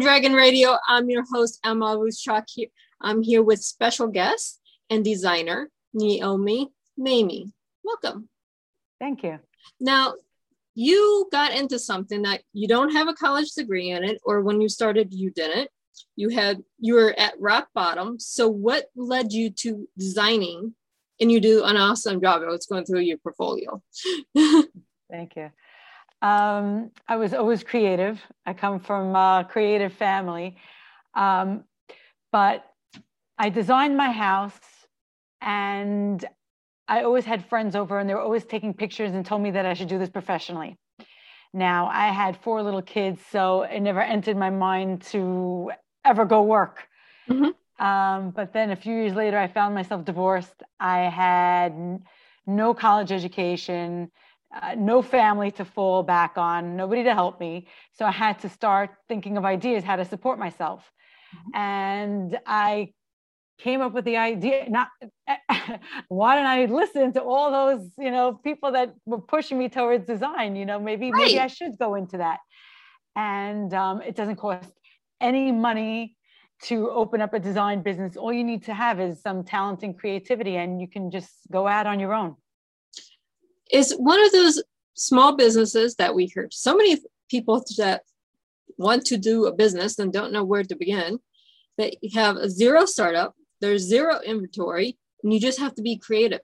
Dragon Radio. I'm your host, Emma Ruscsak. Here. I'm here with special guest and designer, Naomi Mamiye. Welcome. Thank you. Now, you got into something that you don't have a college degree in it, or when you started, you didn't. You had you were at rock bottom. So, what led you to designing? And you do an awesome job. I was going through your portfolio. Thank you. Um, I was always creative. I come from a creative family. Um, but I designed my house and I always had friends over and they were always taking pictures and told me that I should do this professionally. Now, I had four little kids, so it never entered my mind to ever go work. Mm-hmm. Um, but then a few years later, I found myself divorced. I had no college education uh, no family to fall back on, nobody to help me. So I had to start thinking of ideas how to support myself. Mm-hmm. And I came up with the idea not why don't i listen to all those you know people that were pushing me towards design you know maybe right. maybe i should go into that and um, it doesn't cost any money to open up a design business all you need to have is some talent and creativity and you can just go out on your own is one of those small businesses that we hear so many people that want to do a business and don't know where to begin that have a zero startup there's zero inventory and you just have to be creative.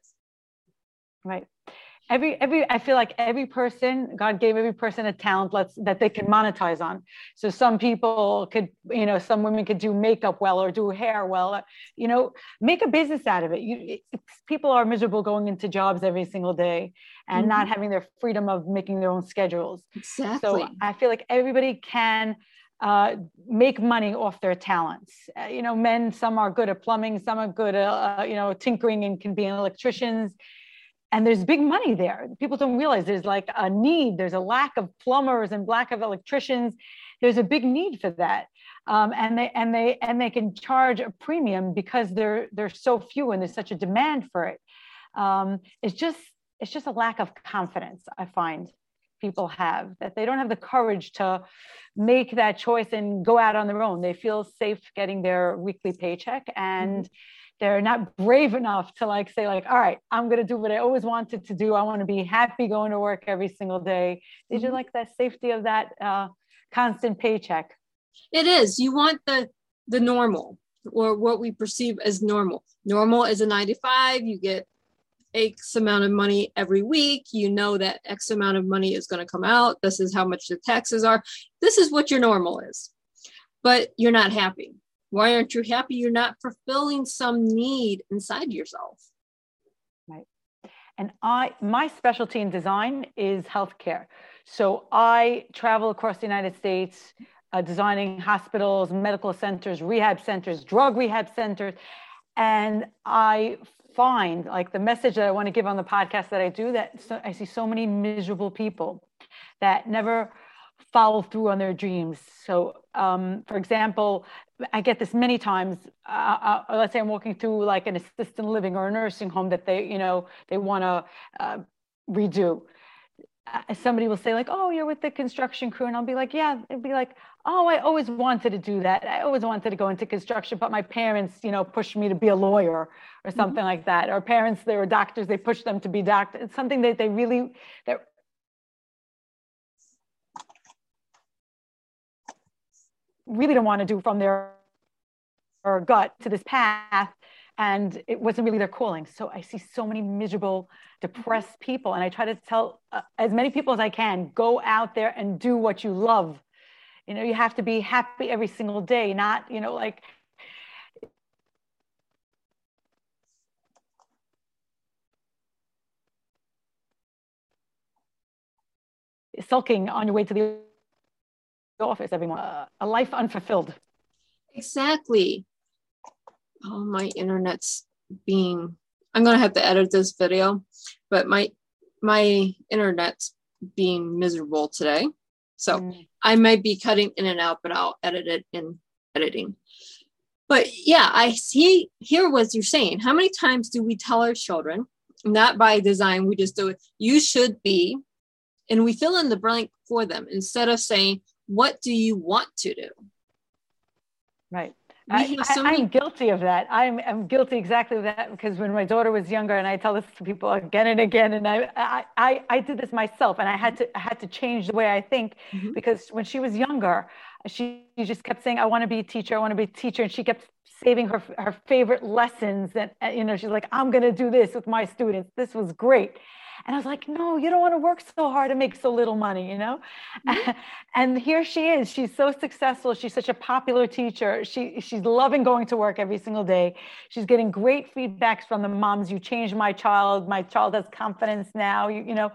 Right every every i feel like every person god gave every person a talent let's that they can monetize on. So some people could you know some women could do makeup well or do hair well you know make a business out of it. You people are miserable going into jobs every single day and mm-hmm. not having their freedom of making their own schedules. Exactly. So i feel like everybody can uh, make money off their talents. Uh, you know, men, some are good at plumbing, some are good at, uh, you know, tinkering and can be electricians and there's big money there. People don't realize there's like a need. There's a lack of plumbers and lack of electricians. There's a big need for that. Um, and they and they and they can charge a premium because they're they're so few and there's such a demand for it. Um, it's just it's just a lack of confidence i find people have that they don't have the courage to make that choice and go out on their own. They feel safe getting their weekly paycheck. And mm-hmm they're not brave enough to like say like all right i'm going to do what i always wanted to do. I want to be happy going to work every single day. Did you mm-hmm. like that safety of that uh, constant paycheck. It is. You want the the normal or what we perceive as normal. Normal is a 95 you get x amount of money every week. You know that x amount of money is going to come out. This is how much the taxes are. This is what your normal is. But you're not happy why aren't you happy? You're not fulfilling some need inside yourself. Right. And I, my specialty in design is healthcare. So I travel across the United States, uh, designing hospitals, medical centers, rehab centers, drug rehab centers. And I find like the message that I want to give on the podcast that I do that so, I see so many miserable people that never follow through on their dreams. So, um, for example, I get this many times. Uh, uh, let's say I'm walking through like an assisted living or a nursing home that they, you know, they want to uh, redo. Uh, somebody will say like, "Oh, you're with the construction crew," and I'll be like, "Yeah." It'd be like, "Oh, I always wanted to do that. I always wanted to go into construction, but my parents, you know, pushed me to be a lawyer or mm-hmm. something mm-hmm. like that. Or parents, they were doctors, they pushed them to be doctors. It's something that they really that really don't want to do from their or gut to this path and it wasn't really their calling. So i see so many miserable depressed people and i try to tell uh, as many people as i can go out there and do what you love. You know you have to be happy every single day not you know like sulking on your way to the office every morning. Uh, a life unfulfilled. Exactly. Oh, my internet's being. I'm gonna have to edit this video, but my my internet's being miserable today. So mm. I might be cutting in and out, but I'll edit it in editing. But yeah, I see hear what you're saying. How many times do we tell our children, not by design, we just do it, you should be, and we fill in the blank for them instead of saying, what do you want to do? Right. I, so I, am guilty of that. I'm, I'm guilty exactly of that because when my daughter was younger, and I tell this to people again and again, and I, I, I, I did this myself, and I had to, I had to change the way I think mm-hmm. because when she was younger, she just kept saying, "I want to be a teacher. I want to be a teacher," and she kept saving her her favorite lessons. And you know, she's like, "I'm going to do this with my students. This was great." And I was like, no, you don't want to work so hard and make so little money, you know? Mm-hmm. and here she is. She's so successful. She's such a popular teacher. She, she's loving going to work every single day. She's getting great feedbacks from the moms. You changed my child. My child has confidence now, you, you know?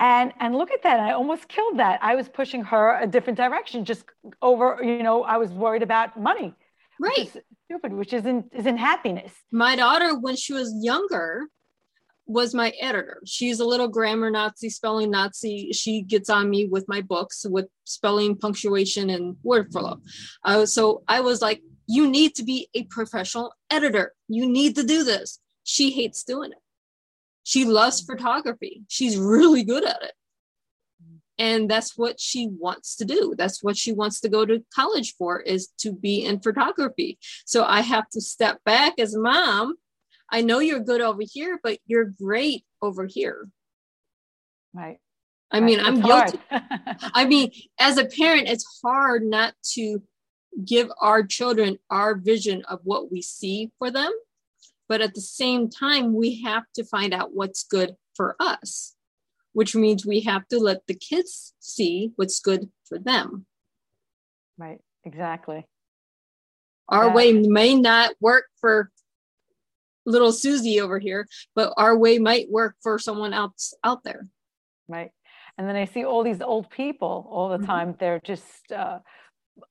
And, and look at that. I almost killed that. I was pushing her a different direction, just over, you know, I was worried about money. Right. Which stupid, which isn't, isn't happiness. My daughter, when she was younger, was my editor. She's a little grammar Nazi, spelling Nazi. She gets on me with my books with spelling, punctuation, and word flow. Uh, so I was like, you need to be a professional editor. You need to do this. She hates doing it. She loves photography. She's really good at it. And that's what she wants to do. That's what she wants to go to college for is to be in photography. So I have to step back as mom I know you're good over here, but you're great over here. Right. I mean, I'm guilty. I mean, as a parent, it's hard not to give our children our vision of what we see for them. But at the same time, we have to find out what's good for us, which means we have to let the kids see what's good for them. Right, exactly. Our yeah. way may not work for little Susie over here, but our way might work for someone else out there. Right. And then I see all these old people all the mm-hmm. time. They're just uh,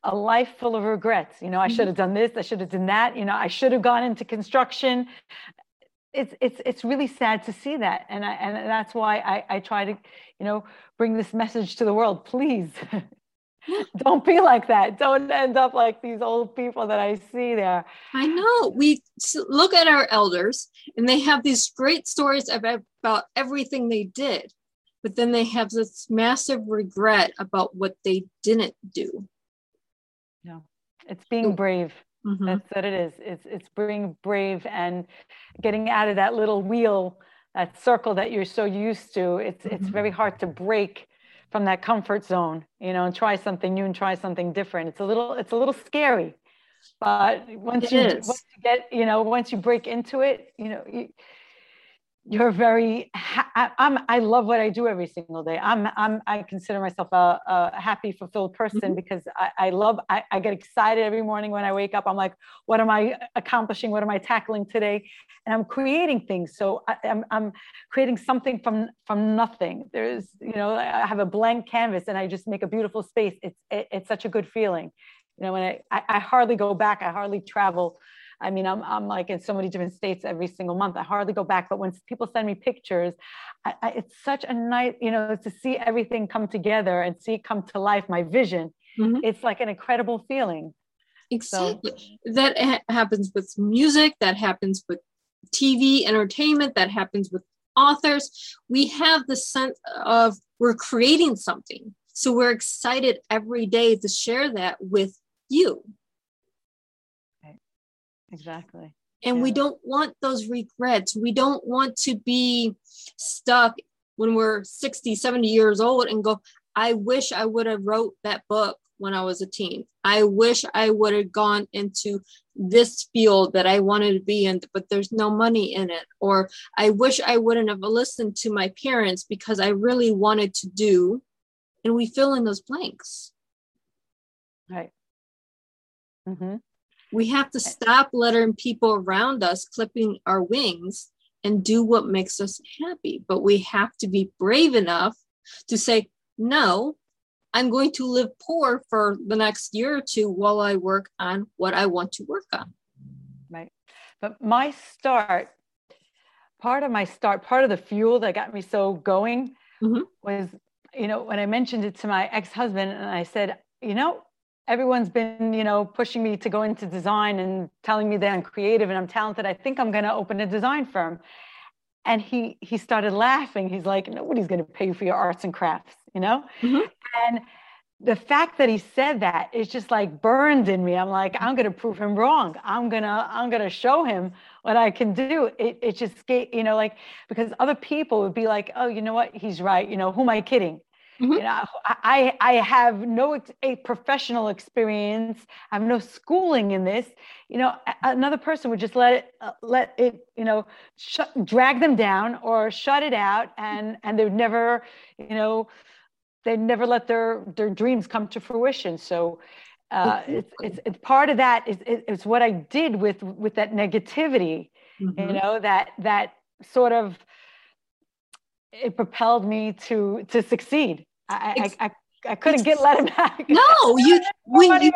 a life full of regrets. You know, I mm-hmm. should have done this. I should have done that. You know, I should have gone into construction. It's it's it's really sad to see that, and I and that's why I I try to, you know, bring this message to the world. Please, don't be like that. Don't end up like these old people that I see there. I know. We look at our elders and they have these great stories about, about everything they did, but then they have this massive regret about what they didn't do. Yeah. It's being brave. Mm-hmm. That's what it is. It's it's being brave and getting out of that little wheel, that circle that you're so used to. It's mm-hmm. it's very hard to break from that comfort zone, you know, and try something new and try something different. It's a little, it's a little scary, but once it you, once you get, you know, once you break into it, you know, you, you're very ha- I'm I love what I do every single day. I'm I'm I consider myself a, a happy, fulfilled person mm-hmm. because I, I love I, I get excited every morning when I wake up. I'm like, what am I accomplishing? What am I tackling today? And I'm creating things. So I, am I'm, I'm creating something from from nothing. There's you know I have a blank canvas and I just make a beautiful space. It's it, it's such a good feeling. You know when I, I I hardly go back. I hardly travel I mean, I'm, I'm like in so many different states every single month. I hardly go back, but when people send me pictures, I, I, it's such a nice, you know, to see everything come together and see it come to life, my vision, mm-hmm. it's like an incredible feeling. Exactly. So, that ha- happens with music, that happens with TV, entertainment, that happens with authors. We have the sense of we're creating something. So we're excited every day to share that with you. Exactly. And yeah. we don't want those regrets. We don't want to be stuck when we're 60, 70 years old and go, I wish I would have wrote that book when I was a teen. I wish I would have gone into this field that I wanted to be in, but there's no money in it. Or I wish I wouldn't have listened to my parents because I really wanted to do. And we fill in those blanks. Right. Mm-hmm. We have to stop letting people around us clipping our wings and do what makes us happy. But we have to be brave enough to say, no, I'm going to live poor for the next year or two while I work on what I want to work on. Right. But my start, part of my start, part of the fuel that got me so going mm-hmm. was, you know, when I mentioned it to my ex husband and I said, you know, everyone's been you know pushing me to go into design and telling me that i'm creative and i'm talented i think i'm going to open a design firm and he he started laughing he's like nobody's going to pay you for your arts and crafts you know mm-hmm. and the fact that he said that is just like burned in me. I'm like, I'm gonna prove him wrong. I'm gonna, I'm gonna show him what I can do. It, it just, you know, like because other people would be like, oh, you know what, he's right. You know, who am I kidding? Mm-hmm. You know, I I have no a professional experience. I have no schooling in this. You know, another person would just let it uh, let it you know sh- drag them down or shut it out, and and they would never you know they never let their their dreams come to fruition. So. Uh, it's, it's, it's part of that is it's what I did with with that negativity, mm-hmm. you know that that sort of it propelled me to to succeed. I I, I, I couldn't get let him back. No, you when you,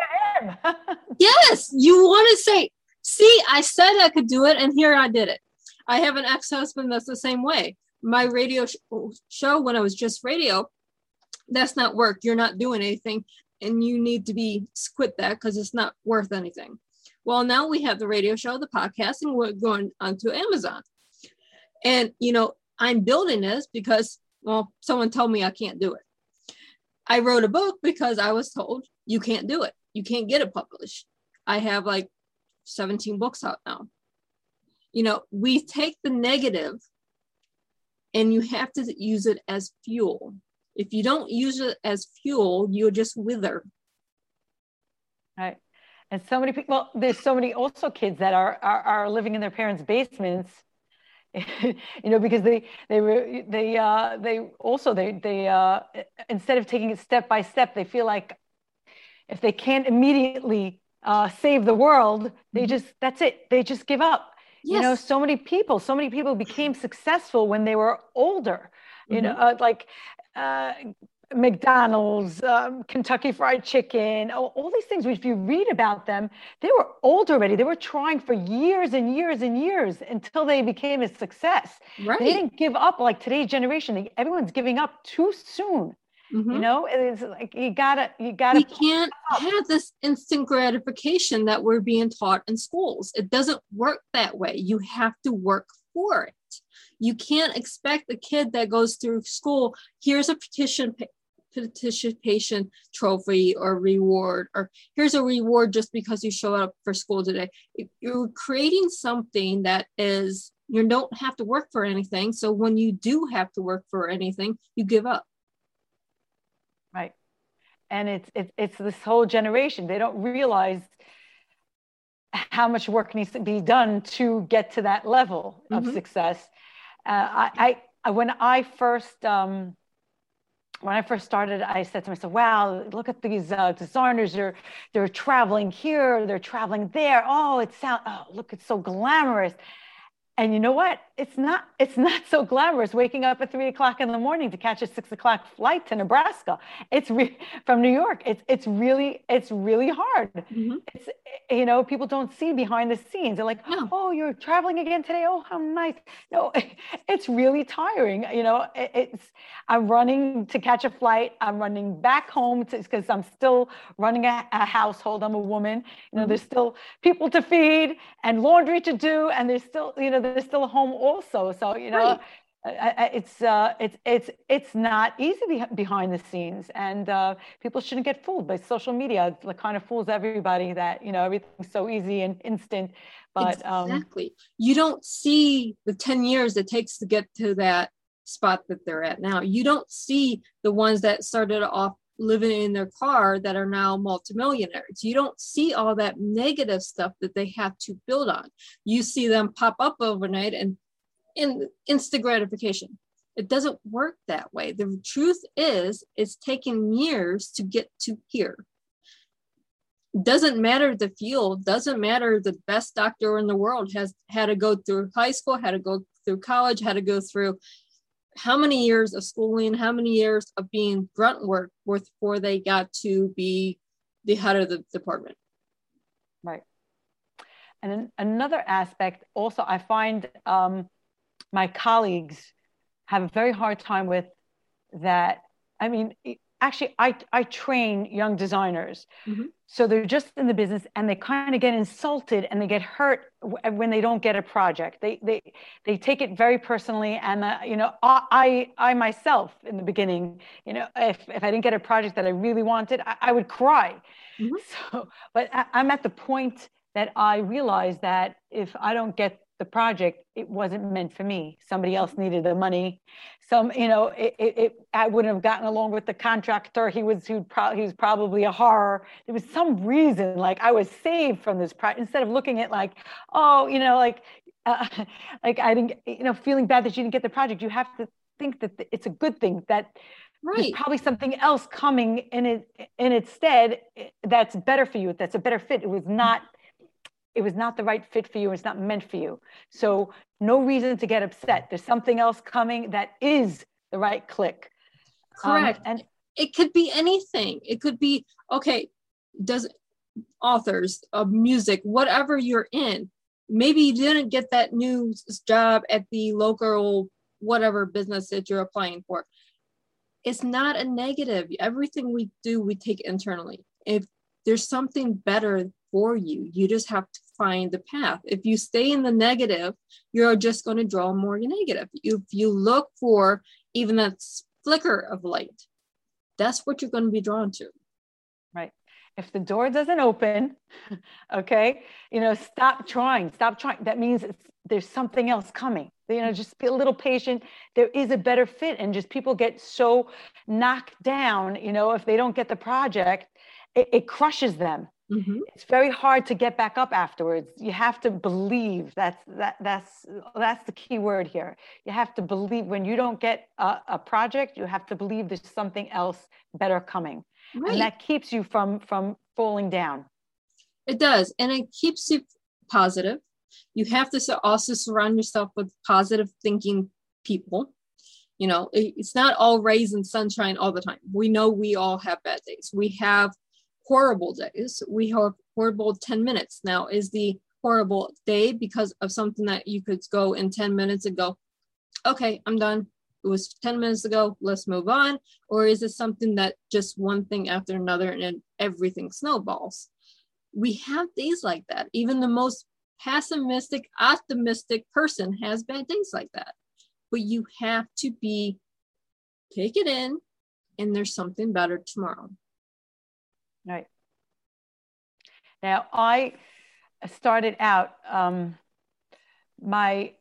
yes, you want to say, see, I said I could do it, and here I did it. I have an ex-husband that's the same way. My radio sh- show when I was just radio, that's not work. You're not doing anything, and you need to be quit that because it's not worth anything. Well, now we have the radio show, the podcast, and we're going onto Amazon. And you know, I'm building this because, well, someone told me I can't do it. I wrote a book because I was told you can't do it. You can't get it published. I have like 17 books out now. You know, we take the negative and you have to use it as fuel. If you don't use it as fuel, you'll just wither. Right. And so many people, well, there's so many also kids that are, are, are living in their parents' basements you know because they they were they uh they also they they uh instead of taking it step by step they feel like if they can't immediately uh save the world they mm-hmm. just that's it they just give up yes. you know so many people so many people became successful when they were older you mm-hmm. know uh, like uh McDonald's, um, Kentucky Fried Chicken, all, all, these things. If you read about them, they were old already. They were trying for years and years and years until they became a success. Right. They didn't give up like today's generation. Everyone's giving up too soon. Mm-hmm. You know, it's like you gotta, you gotta. We can't have this instant gratification that we're being taught in schools. It doesn't work that way. You have to work for it. You can't expect a kid that goes through school, here's a petition participation trophy or reward or here's a reward just because you show up for school today. You're creating something that is you don't have to work for anything so when you do have to work for anything you give up. Right. And it's it's, it's this whole generation. They don't realize how much work needs to be done to get to that level of mm-hmm. success. Uh, I, I when i first um, when I first started, I said to myself, wow, look at these uh, designers. They're, they're traveling here, they're traveling there. Oh, it sounds, oh, look, it's so glamorous. And you know what? It's not, it's not so glamorous waking up at three o'clock in the morning to catch a six o'clock flight to Nebraska. It's re- from New York. It's, it's really, it's really hard. Mm-hmm. It's, you know, people don't see behind the scenes. They're like, no. oh, you're traveling again today. Oh, how nice. No, it's really tiring. You know, it, it's, I'm running to catch a flight. I'm running back home because I'm still running a, a, household. I'm a woman. You know, mm-hmm. there's still people to feed and laundry to do. And there's still, you know, there's still a home also. So, you know, right. I, I, it's uh, it's it's it's not easy be- behind the scenes, and uh, people shouldn't get fooled by social media. It kind of fools everybody that you know everything's so easy and instant. But um, exactly, um, you don't see the ten years it takes to get to that spot that they're at now. You don't see the ones that started off living in their car that are now multimillionaires. You don't see all that negative stuff that they have to build on. You see them pop up overnight and in instant gratification. It doesn't work that way. The truth is, it's taken years to get to here. Doesn't matter the field, doesn't matter the best doctor in the world has had to go through high school, had to go through college, had to go through how many years of schooling, how many years of being grunt work before they got to be the head of the department. Right. And another aspect also, I find um, my colleagues have a very hard time with that. I mean, actually, I, I train young designers. Mm-hmm. So they're just in the business and they kind of get insulted and they get hurt when they don't get a project they they they take it very personally and uh, you know i i myself in the beginning you know if, if i didn't get a project that i really wanted i, I would cry mm-hmm. so but I, i'm at the point that i realize that if i don't get the project it wasn't meant for me. Somebody else needed the money. Some you know it, it, it i wouldn't have gotten along with the contractor. He was he, pro- he was probably a horror. There was some reason like i was saved from this project instead of looking at like oh you know like uh, like i didn't you know feeling bad that you didn't get the project. You have to think that it's a good thing that right. there's probably something else coming in it in its stead eh, that's better for you that's a better fit. It was not it was not the right fit for you it's not meant for you. So no reason to get upset. There's something else coming that is the right click. Um, correct. um, and it could be anything. It could be okay does authors of music whatever you're in. Maybe you didn't get that new job at the local whatever business that you're applying for. It's not a negative. Everything we do we take internally. If there's something better for you. You just have to find the path. If you stay in the negative, you're just going to draw more negative. If you look for even that flicker of light, that's what you're going to be drawn to. Right. If the door doesn't open, okay, you know, stop trying, stop trying. That means there's something else coming. You know, just be a little patient. There is a better fit. And just people get so knocked down, you know, if they don't get the project, it, it crushes them Mm-hmm. It's very hard to get back up afterwards. You have to believe. That's that that's that's the key word here. You have to believe when you don't get a, a project, you have to believe there's something else better coming. Right. And that keeps you from from falling down. It does. And it keeps you positive. You have to also surround yourself with positive thinking people. You know, it's not all rays and sunshine all the time. We know we all have bad days. We have horrible days. We have horrible 10 minutes. Now, is the horrible day because of something that you could go in 10 minutes and go, okay, I'm done. It was 10 minutes ago, let's move on? Or is it something that just one thing after another and everything snowballs? We have days like that. Even the most pessimistic, optimistic person has bad days like that. But you have to be, take it in, and there's something better tomorrow. Right. Now, I started out um, my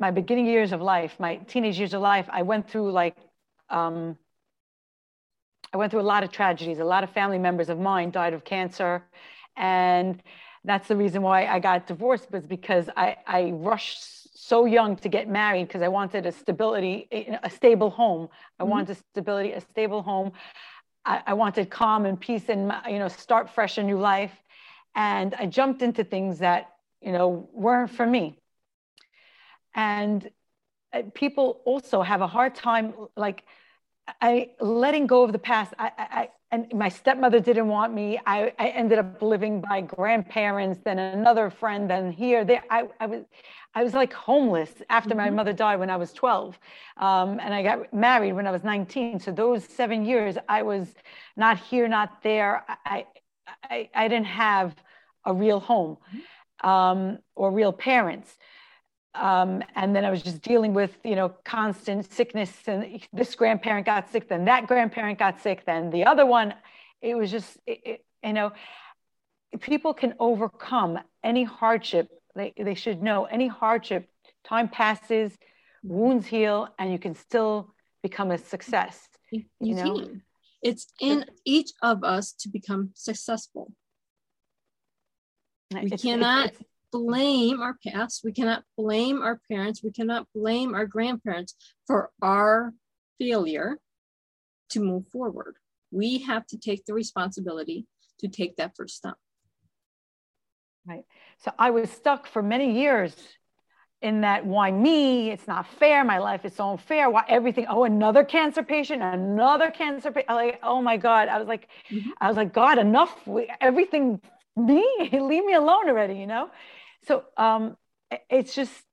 my beginning years of life, my teenage years of life. I went through like um, I went through a lot of tragedies. A lot of family members of mine died of cancer, and that's the reason why I got divorced. Was because I I rushed so young to get married because I wanted a stability, a stable home. I mm-hmm. wanted stability, a stable home. I, I wanted calm and peace and you know start fresh a new life. And i jumped into things that you know weren't for me. And uh, people also have a hard time like i letting go of the past i, I and my stepmother didn't want me I, I ended up living by grandparents then another friend then here there I, I was I was like homeless after mm-hmm. my mother died when I was 12. Um, and I got married when I was 19. So those seven years, I was not here, not there. I, I, I didn't have a real home mm-hmm. um, or real parents. Um, and then I was just dealing with, you know, constant sickness. And this grandparent got sick, then that grandparent got sick, then the other one. It was just, it, it, you know, people can overcome any hardship they, they should know any hardship, time passes, wounds heal, and you can still become a success. You, you know? Can. It's in each of us to become successful. We it's, cannot it's, blame our past. We cannot blame our parents. We cannot blame our grandparents for our failure to move forward. We have to take the responsibility to take that first step. Right. So I was stuck for many years in that why me? It's not fair. My life is so unfair. Why everything? Oh, another cancer patient, another cancer patient. Like, oh my God. I was like, mm-hmm. I was like, God, enough. Everything me, leave me alone already, you know? So um it's just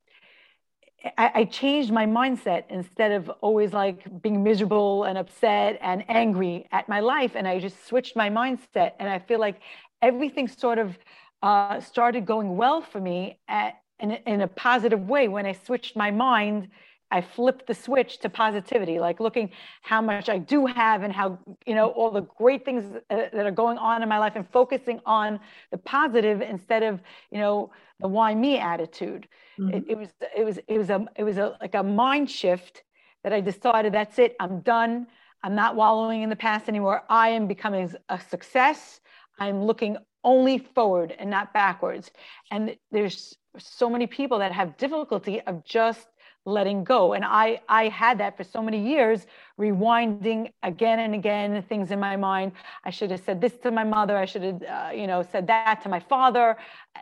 I, I changed my mindset instead of always like being miserable and upset and angry at my life. And I just switched my mindset. And I feel like everything sort of uh, started going well for me at, in, in a positive way when I switched my mind I flipped the switch to positivity, like looking how much I do have and how, you know, all the great things that are going on in my life and focusing on the positive instead of, you know, the why me attitude. Mm-hmm. It, it, was, it was, it was a, it was a, like a mind shift that I decided that's it. I'm done. I'm not wallowing in the past anymore. I am becoming a success. I'm looking only forward and not backwards. And there's so many people that have difficulty of just letting go. And i i had that for so many years rewinding again and again things in my mind. I should have said this to my mother. I should have uh, you know said that to my father.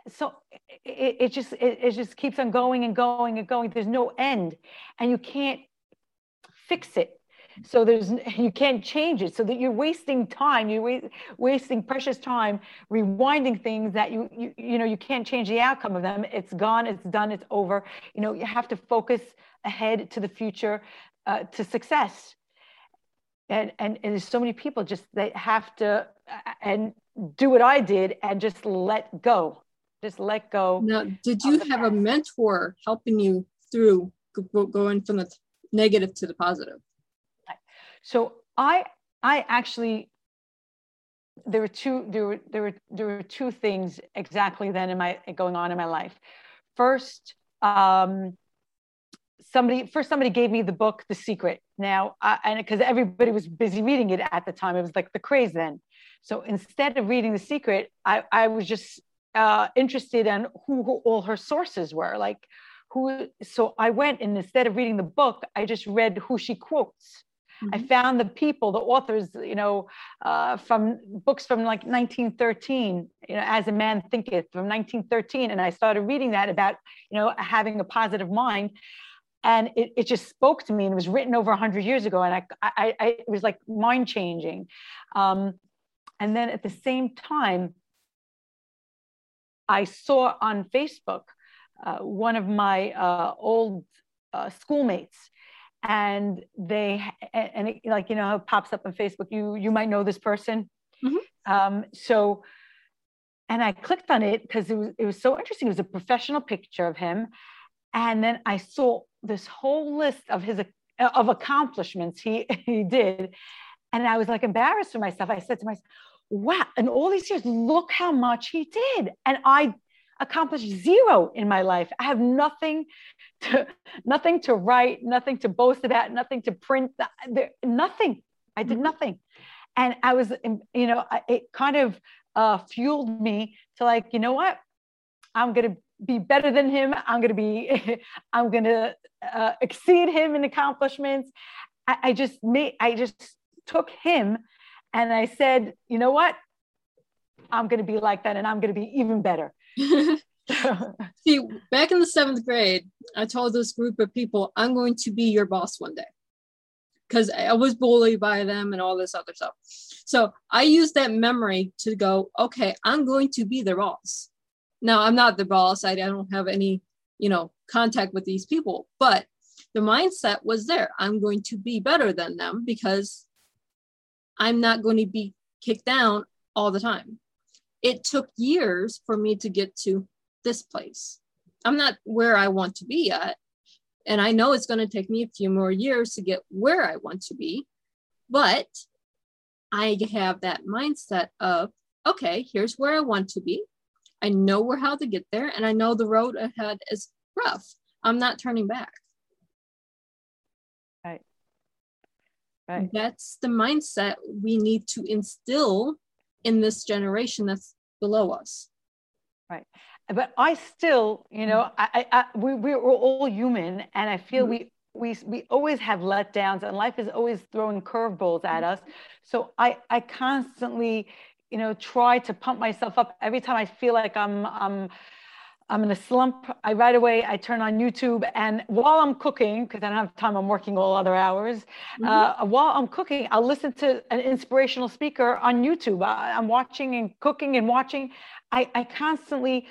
So it, it just it, it just keeps on going and going and going. There's no end. And you can't fix it so there's you can't change it so that you're wasting time you're wa- wasting precious time rewinding things that you, you you know you can't change the outcome of them. It's gone it's done it's over. You know you have to focus ahead to the future uh, to success. And, and and there's so many people just they have to and do what i did and just let go. Just let go now did you have past. a mentor helping you through going from the negative to the positive so I I actually there were two there were there were there were two things exactly then in my going on in my life. First, um, somebody first somebody gave me the book The Secret. Now, I, and because everybody was busy reading it at the time, it was like the craze then. So instead of reading The Secret, I I was just uh, interested in who, who all her sources were, like who. So I went and instead of reading the book, I just read who she quotes. Mm-hmm. I found the people, the authors, you know, uh, from books from like 1913, you know, As a Man Thinketh from 1913. And I started reading that about, you know, having a positive mind. And it, it just spoke to me and it was written over 100 years ago. And I, I, I it was like mind changing. Um, and then at the same time, I saw on Facebook uh, one of my uh, old uh, schoolmates and they and it, like you know how it pops up on facebook you you might know this person? Mm-hmm. um, so and i clicked on it because it was it was so interesting. It was a professional picture of him. And then i saw this whole list of his of accomplishments he he did. And i was like embarrassed for myself. I said to myself wow. And all these years look how much he did. And i accomplished zero in my life. I have nothing to nothing to write, nothing to boast about, nothing to print, nothing. I did mm-hmm. nothing. And I was, you know, it kind of uh, fueled me to like, you know what? I'm going to be better than him. I'm going to be, I'm going to uh, exceed him in accomplishments. I, I just made, I just took him and I said, you know what? I'm going to be like that and I'm going to be even better. See, back in the seventh grade, I told this group of people, I'm going to be your boss one day. Because I was bullied by them and all this other stuff. So I used that memory to go, okay, I'm going to be their boss. Now, I'm not the boss. I, I don't have any, you know, contact with these people, but the mindset was there. I'm going to be better than them because I'm not going to be kicked down all the time it took years for me to get to this place. I'm not where I want to be yet. And I know it's going to take me a few more years to get where I want to be. But I have that mindset of, okay, here's where I want to be. I know where how to get there, and I know the road ahead is rough. I'm not turning back. Right. Right. That's the mindset we need to instill in this generation that's below us. Right. But I still, you know, I, I, we, we're all human and I feel mm-hmm. we, we, we always have letdowns and life is always throwing curveballs at us. So I, I constantly, you know, try to pump myself up every time I feel like I'm, I'm, I'm in a slump. I right away I turn on YouTube, and while I'm cooking, because I don't have time, I'm working all other hours. Mm-hmm. Uh, while I'm cooking, I'll listen to an inspirational speaker on YouTube. I, am watching and cooking and watching. I, I constantly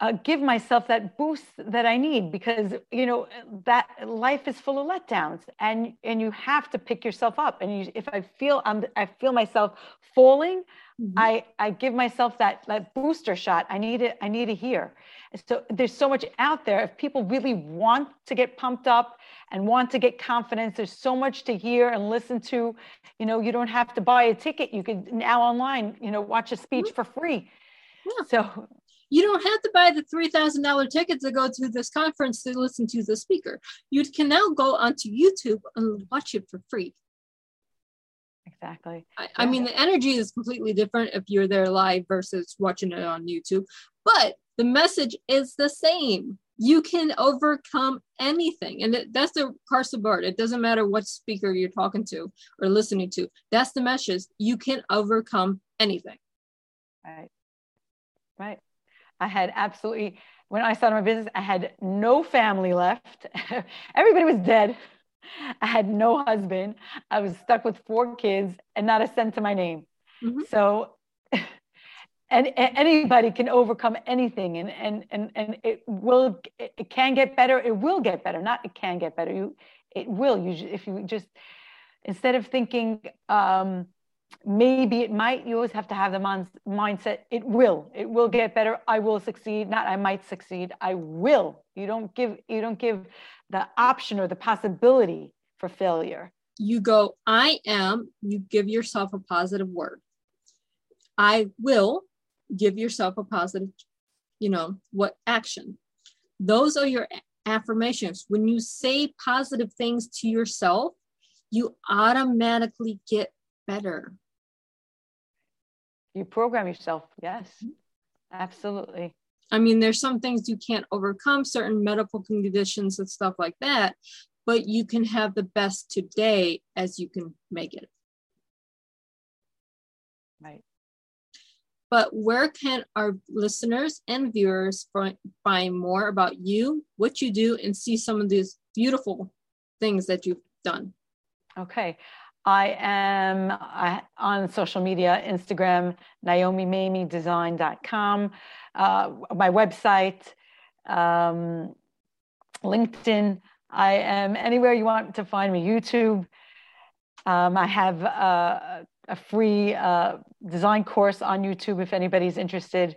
uh, give myself that boost that I need because you know that life is full of letdowns and and you have to pick yourself up. And you, if I feel I'm I feel myself falling mm-hmm. I I give myself that that booster shot. I need it I need to hear. So there's so much out there. If people really want to get pumped up and want to get confidence there's so much to hear and listen to. You know you don't have to buy a ticket. You can now online you know watch a speech mm-hmm. for free. Yeah. so you don't have to buy the $3,000 ticket to go to this conference to listen to the speaker. You can now go onto YouTube and watch it for free. Exactly. I, I mean, the energy is completely different if you're there live versus watching it on YouTube, but the message is the same. You can overcome anything. And that's the Carson Bard. It doesn't matter what speaker you're talking to or listening to. That's the message. You can overcome anything. Right. Right. I had absolutely, when I started my business, I had no family left. Everybody was dead. I had no husband. I was stuck with four kids and not a cent to my name. Mm-hmm. So, and, and, anybody can overcome anything and, and, and, and it will, it can get better. It will get better. Not it can get better. You, it will. You, if you just, instead of thinking, um, maybe it might you always have to have the mon- mindset it will it will get better i will succeed not i might succeed i will. You don't give you don't give the option or the possibility for failure. You go i am you give yourself a positive word. I will give yourself a positive you know what action. Those are your affirmations. When you say positive things to yourself you automatically get better. You program yourself, yes, mm-hmm. absolutely. I mean, there's some things you can't overcome, certain medical conditions and stuff like that, but you can have the best today as you can make it. Right. But where can our listeners and viewers find more about you, what you do, and see some of these beautiful things that you've done? Okay. I am uh, on social media, Instagram, NaomiMamiyeDesign.com, uh, my website, um, LinkedIn. I am anywhere you want to find me, YouTube. Um, I have a, a free uh, design course on YouTube if anybody's interested.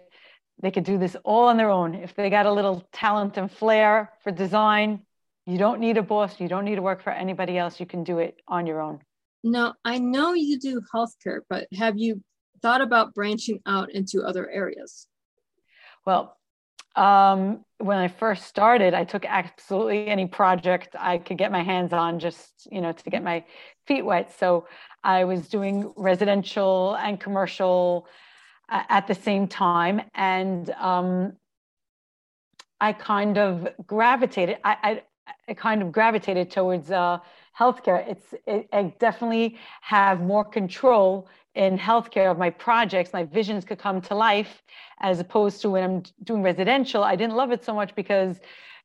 They could do this all on their own. If they got a little talent and flair for design, you don't need a boss, you don't need to work for anybody else. You can do it on your own. Now, I know you do healthcare, but have you thought about branching out into other areas? Well, um, when I first started, I took absolutely any project I could get my hands on just, you know, to get my feet wet. So I was doing residential and commercial uh, at the same time. And um, I kind of gravitated, I, I, I kind of gravitated towards uh, healthcare. It's it, I definitely have more control in healthcare of my projects. My visions could come to life as opposed to when I'm doing residential. I didn't love it so much because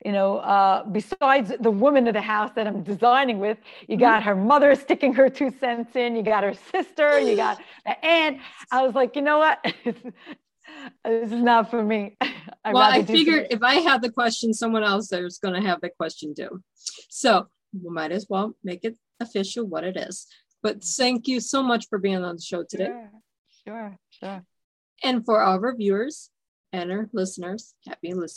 you know, uh, besides the woman of the house that I'm designing with, you got her mother sticking her two cents in, you got her sister, you got the aunt. I was like, you know what? this is not for me. I'd well, I figured if I have the question, someone else there's going to have the question too. So we might as well make it official what it is. But mm-hmm. thank you so much for being on the show today. Sure, sure, sure. And for all of our viewers and our listeners, happy listening.